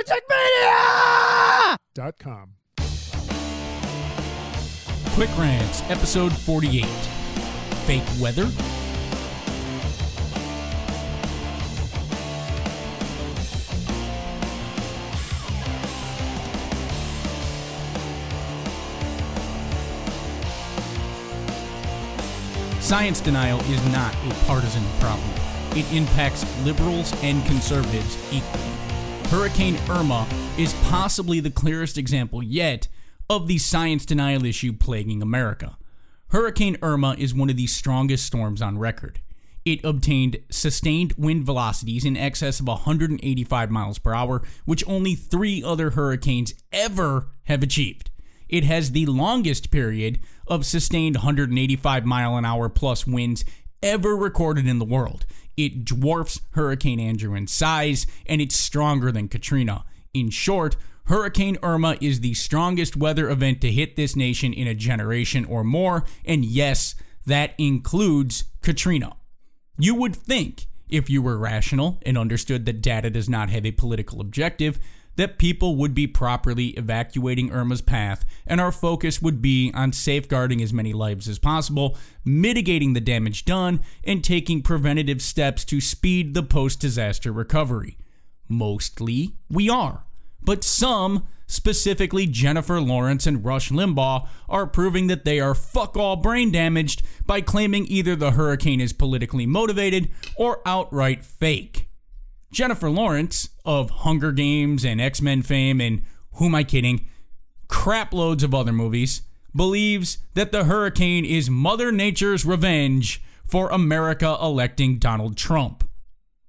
LunaticMania.com. Quick Rants, episode 48. Fake weather? Science denial is not a partisan problem. It impacts liberals and conservatives equally. Hurricane Irma is possibly the clearest example yet of the science denial issue plaguing America. Hurricane Irma is one of the strongest storms on record. It obtained sustained wind velocities in excess of 185 miles per hour, which only three other hurricanes ever have achieved. It has the longest period of sustained 185 mile an hour plus winds ever recorded in the world. It dwarfs Hurricane Andrew in size, and it's stronger than Katrina. In short, Hurricane Irma is the strongest weather event to hit this nation in a generation or more, and yes, that includes Katrina. You would think, if you were rational and understood that data does not have a political objective, that people would be properly evacuating Irma's path and our focus would be on safeguarding as many lives as possible, mitigating the damage done, and taking preventative steps to speed the post disaster recovery. Mostly, we are. But some, specifically Jennifer Lawrence and Rush Limbaugh, are proving that they are fuck all brain damaged by claiming either the hurricane is politically motivated or outright fake. Jennifer Lawrence of Hunger Games and X Men fame and who am I kidding? Crap loads of other movies believes that the hurricane is Mother Nature's revenge for America electing Donald Trump.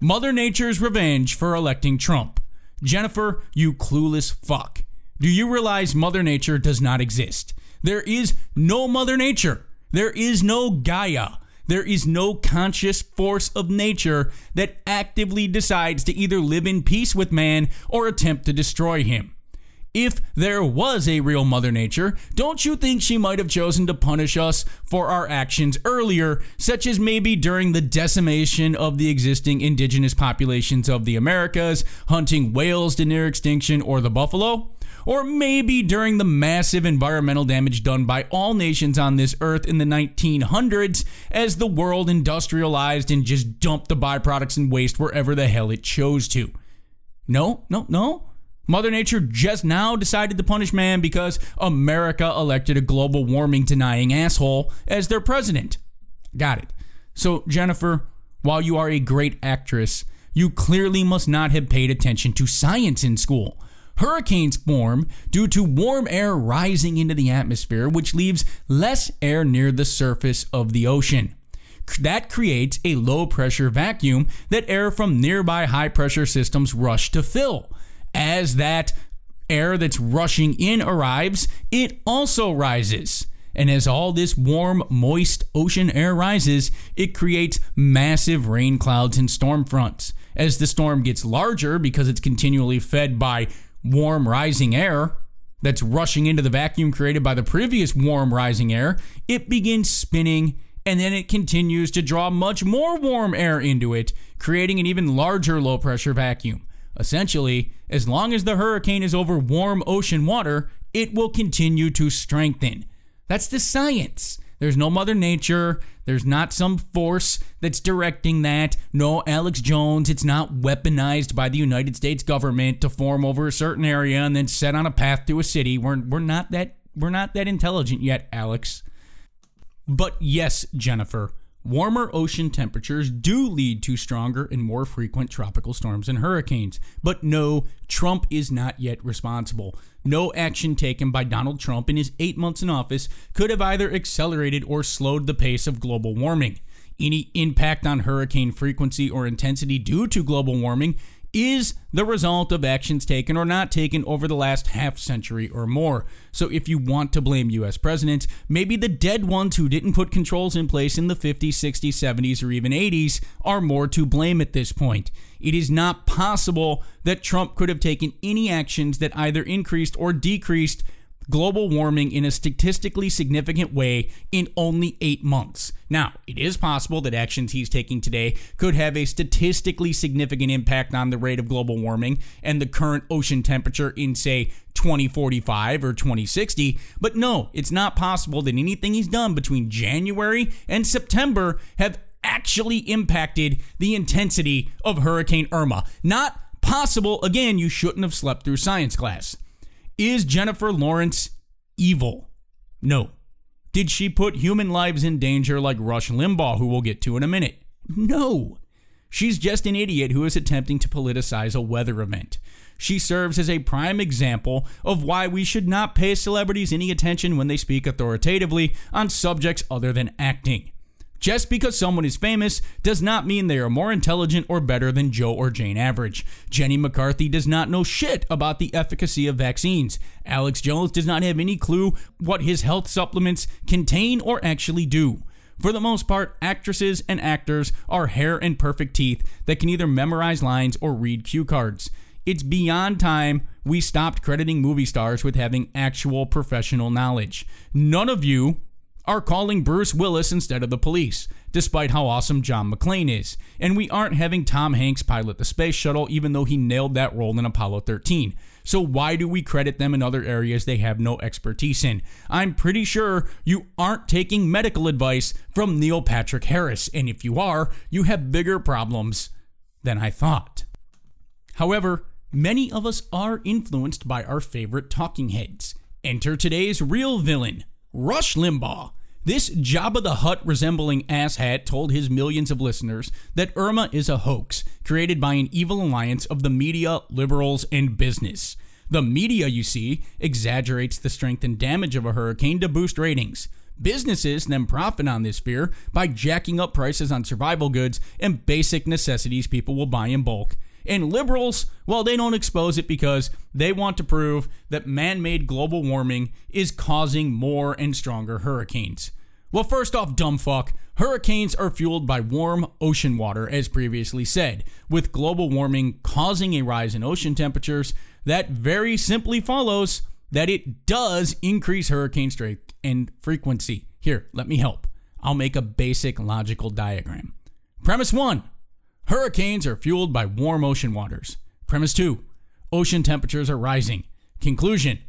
Mother Nature's revenge for electing Trump. Jennifer, you clueless fuck. Do you realize Mother Nature does not exist? There is no Mother Nature. There is no Gaia. There is no conscious force of nature that actively decides to either live in peace with man or attempt to destroy him. If there was a real Mother Nature, don't you think she might have chosen to punish us for our actions earlier, such as maybe during the decimation of the existing indigenous populations of the Americas, hunting whales to near extinction, or the buffalo? Or maybe during the massive environmental damage done by all nations on this earth in the 1900s as the world industrialized and just dumped the byproducts and waste wherever the hell it chose to. No, no, no. Mother Nature just now decided to punish man because America elected a global warming denying asshole as their president. Got it. So, Jennifer, while you are a great actress, you clearly must not have paid attention to science in school. Hurricanes form due to warm air rising into the atmosphere, which leaves less air near the surface of the ocean. That creates a low pressure vacuum that air from nearby high pressure systems rush to fill. As that air that's rushing in arrives, it also rises. And as all this warm, moist ocean air rises, it creates massive rain clouds and storm fronts. As the storm gets larger because it's continually fed by warm rising air that's rushing into the vacuum created by the previous warm rising air, it begins spinning and then it continues to draw much more warm air into it, creating an even larger low pressure vacuum. Essentially, as long as the hurricane is over warm ocean water, it will continue to strengthen. That's the science. There's no Mother Nature. There's not some force that's directing that. No Alex Jones. It's not weaponized by the United States government to form over a certain area and then set on a path to a city. We're, we're not that we're not that intelligent yet, Alex. But yes, Jennifer, warmer ocean temperatures do lead to stronger and more frequent tropical storms and hurricanes. But no, Trump is not yet responsible. No action taken by Donald Trump in his eight months in office could have either accelerated or slowed the pace of global warming. Any impact on hurricane frequency or intensity due to global warming is the result of actions taken or not taken over the last half century or more. So if you want to blame US presidents, maybe the dead ones who didn't put controls in place in the 50s, 60s, 70s, or even 80s are more to blame at this point. It is not possible that Trump could have taken any actions that either increased or decreased global warming in a statistically significant way in only eight months. Now, it is possible that actions he's taking today could have a statistically significant impact on the rate of global warming and the current ocean temperature in, say, 2045 or 2060. But no, it's not possible that anything he's done between January and September have actually impacted the intensity of Hurricane Irma. Not possible. Again, you shouldn't have slept through science class. Is Jennifer Lawrence evil? No. Did she put human lives in danger like Rush Limbaugh, who we'll get to in a minute? No. She's just an idiot who is attempting to politicize a weather event. She serves as a prime example of why we should not pay celebrities any attention when they speak authoritatively on subjects other than acting. Just because someone is famous does not mean they are more intelligent or better than Joe or Jane average. Jenny McCarthy does not know shit about the efficacy of vaccines. Alex Jones does not have any clue what his health supplements contain or actually do. For the most part, actresses and actors are hair and perfect teeth that can either memorize lines or read cue cards. It's beyond time we stopped crediting movie stars with having actual professional knowledge. None of you are calling Bruce Willis instead of the police, despite how awesome John McClane is. And we aren't having Tom Hanks pilot the space shuttle, even though he nailed that role in Apollo 13. So why do we credit them in other areas they have no expertise in? I'm pretty sure you aren't taking medical advice from Neil Patrick Harris, and if you are, you have bigger problems than I thought. However, many of us are influenced by our favorite talking heads. Enter today's real villain, Rush Limbaugh. This Jabba the Hutt resembling asshat told his millions of listeners that Irma is a hoax created by an evil alliance of the media, liberals, and business. The media, you see, exaggerates the strength and damage of a hurricane to boost ratings. Businesses then profit on this fear by jacking up prices on survival goods and basic necessities people will buy in bulk. And liberals, well, they don't expose it because they want to prove that man made global warming is causing more and stronger hurricanes. Well, first off, dumb fuck, hurricanes are fueled by warm ocean water, as previously said. With global warming causing a rise in ocean temperatures, that very simply follows that it does increase hurricane strength and frequency. Here, let me help. I'll make a basic logical diagram. Premise one Hurricanes are fueled by warm ocean waters. Premise 2 Ocean temperatures are rising. Conclusion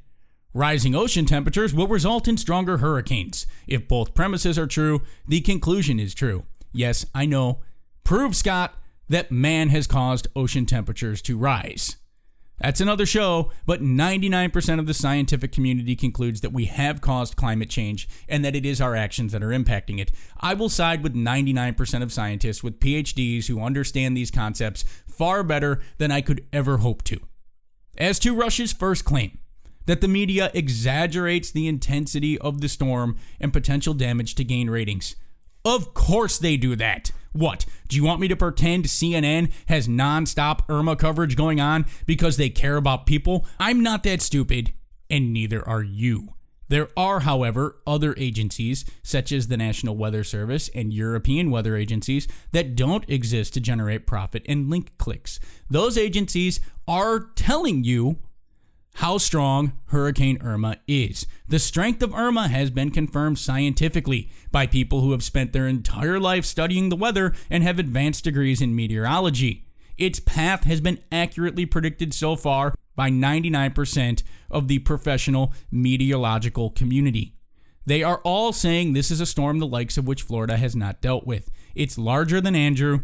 Rising ocean temperatures will result in stronger hurricanes. If both premises are true, the conclusion is true. Yes, I know. Prove, Scott, that man has caused ocean temperatures to rise. That's another show, but 99% of the scientific community concludes that we have caused climate change and that it is our actions that are impacting it. I will side with 99% of scientists with PhDs who understand these concepts far better than I could ever hope to. As to Rush's first claim, that the media exaggerates the intensity of the storm and potential damage to gain ratings. Of course they do that. What? Do you want me to pretend CNN has nonstop Irma coverage going on because they care about people? I'm not that stupid, and neither are you. There are, however, other agencies, such as the National Weather Service and European weather agencies, that don't exist to generate profit and link clicks. Those agencies are telling you how strong Hurricane Irma is. The strength of Irma has been confirmed scientifically by people who have spent their entire life studying the weather and have advanced degrees in meteorology. Its path has been accurately predicted so far by 99% of the professional meteorological community. They are all saying this is a storm the likes of which Florida has not dealt with. It's larger than Andrew,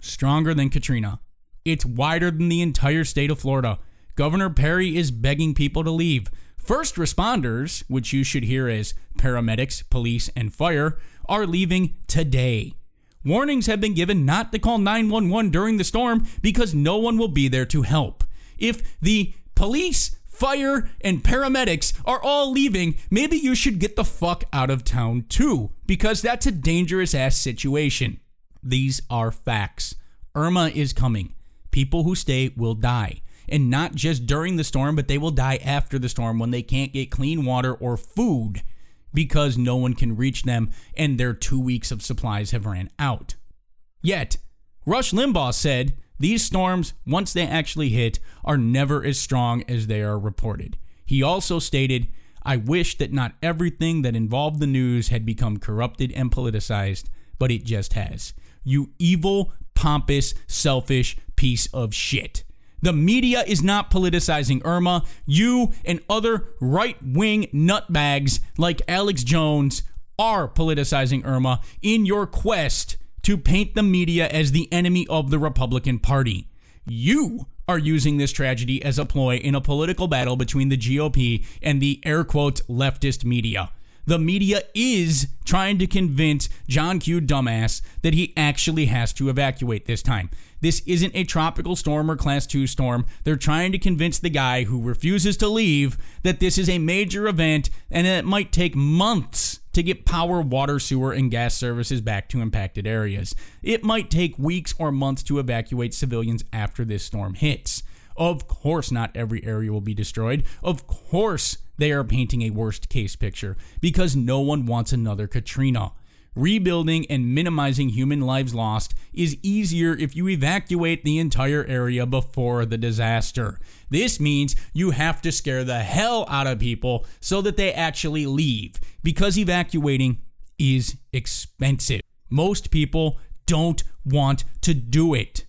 stronger than Katrina. It's wider than the entire state of Florida. Governor Perry is begging people to leave. First responders, which you should hear as paramedics, police, and fire, are leaving today. Warnings have been given not to call 911 during the storm because no one will be there to help. If the police, fire, and paramedics are all leaving, maybe you should get the fuck out of town too, because that's a dangerous ass situation. These are facts. Irma is coming. People who stay will die and not just during the storm, but they will die after the storm when they can't get clean water or food because no one can reach them and their two weeks of supplies have ran out. Yet, Rush Limbaugh said these storms, once they actually hit, are never as strong as they are reported. He also stated, I wish that not everything that involved the news had become corrupted and politicized, but it just has. You evil, pompous, selfish piece of shit. The media is not politicizing Irma. You and other right wing nutbags like Alex Jones are politicizing Irma in your quest to paint the media as the enemy of the Republican Party. You are using this tragedy as a ploy in a political battle between the GOP and the air quote leftist media. The media is trying to convince John Q. Dumbass that he actually has to evacuate this time. This isn't a tropical storm or class 2 storm. They're trying to convince the guy who refuses to leave that this is a major event and that it might take months to get power, water, sewer, and gas services back to impacted areas. It might take weeks or months to evacuate civilians after this storm hits. Of course, not every area will be destroyed. Of course, they are painting a worst case picture because no one wants another Katrina. Rebuilding and minimizing human lives lost is easier if you evacuate the entire area before the disaster. This means you have to scare the hell out of people so that they actually leave because evacuating is expensive. Most people don't want to do it.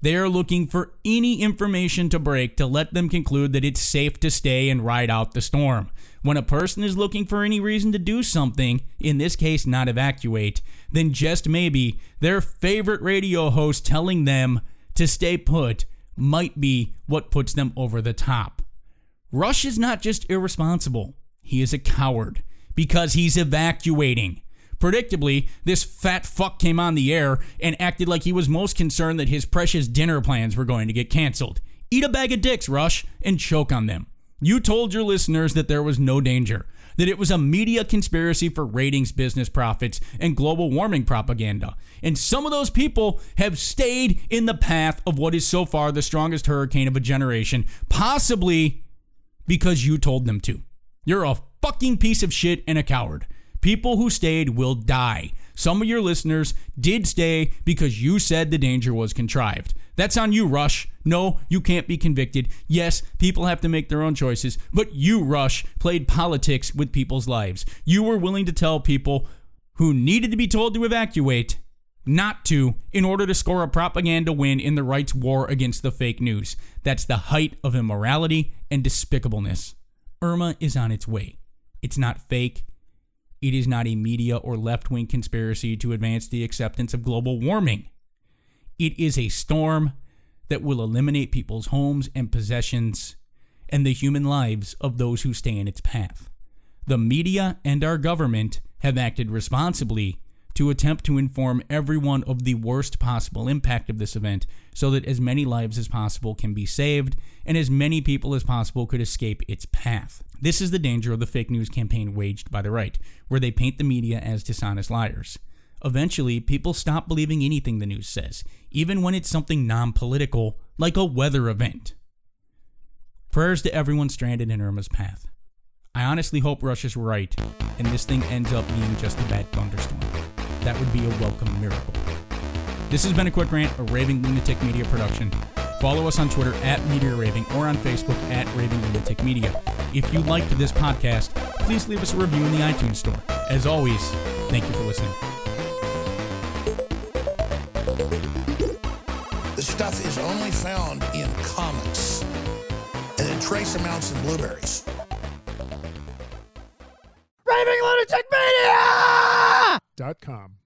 They are looking for any information to break to let them conclude that it's safe to stay and ride out the storm. When a person is looking for any reason to do something, in this case, not evacuate, then just maybe their favorite radio host telling them to stay put might be what puts them over the top. Rush is not just irresponsible, he is a coward because he's evacuating. Predictably, this fat fuck came on the air and acted like he was most concerned that his precious dinner plans were going to get canceled. Eat a bag of dicks, Rush, and choke on them. You told your listeners that there was no danger, that it was a media conspiracy for ratings, business profits, and global warming propaganda. And some of those people have stayed in the path of what is so far the strongest hurricane of a generation, possibly because you told them to. You're a fucking piece of shit and a coward. People who stayed will die. Some of your listeners did stay because you said the danger was contrived. That's on you, Rush. No, you can't be convicted. Yes, people have to make their own choices, but you, Rush, played politics with people's lives. You were willing to tell people who needed to be told to evacuate not to in order to score a propaganda win in the right's war against the fake news. That's the height of immorality and despicableness. Irma is on its way. It's not fake. It is not a media or left wing conspiracy to advance the acceptance of global warming. It is a storm that will eliminate people's homes and possessions and the human lives of those who stay in its path. The media and our government have acted responsibly to attempt to inform everyone of the worst possible impact of this event so that as many lives as possible can be saved and as many people as possible could escape its path. This is the danger of the fake news campaign waged by the right, where they paint the media as dishonest liars. Eventually, people stop believing anything the news says, even when it's something non political, like a weather event. Prayers to everyone stranded in Irma's path. I honestly hope Rush is right, and this thing ends up being just a bad thunderstorm. That would be a welcome miracle. This has been a quick rant, a Raving Lunatic Media production. Follow us on Twitter at Meteor Raving or on Facebook at Raving Lunatic Media. If you liked this podcast, please leave us a review in the iTunes Store. As always, thank you for listening. The stuff is only found in comics and in trace amounts in blueberries. Dot com.